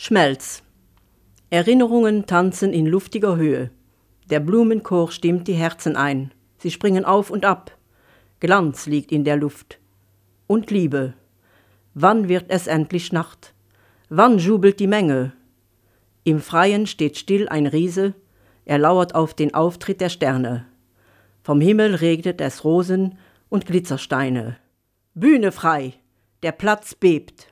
Schmelz. Erinnerungen tanzen in luftiger Höhe. Der Blumenchor stimmt die Herzen ein. Sie springen auf und ab. Glanz liegt in der Luft. Und Liebe. Wann wird es endlich Nacht? Wann jubelt die Menge? Im Freien steht still ein Riese, er lauert auf den Auftritt der Sterne. Vom Himmel regnet es Rosen und Glitzersteine. Bühne frei, der Platz bebt.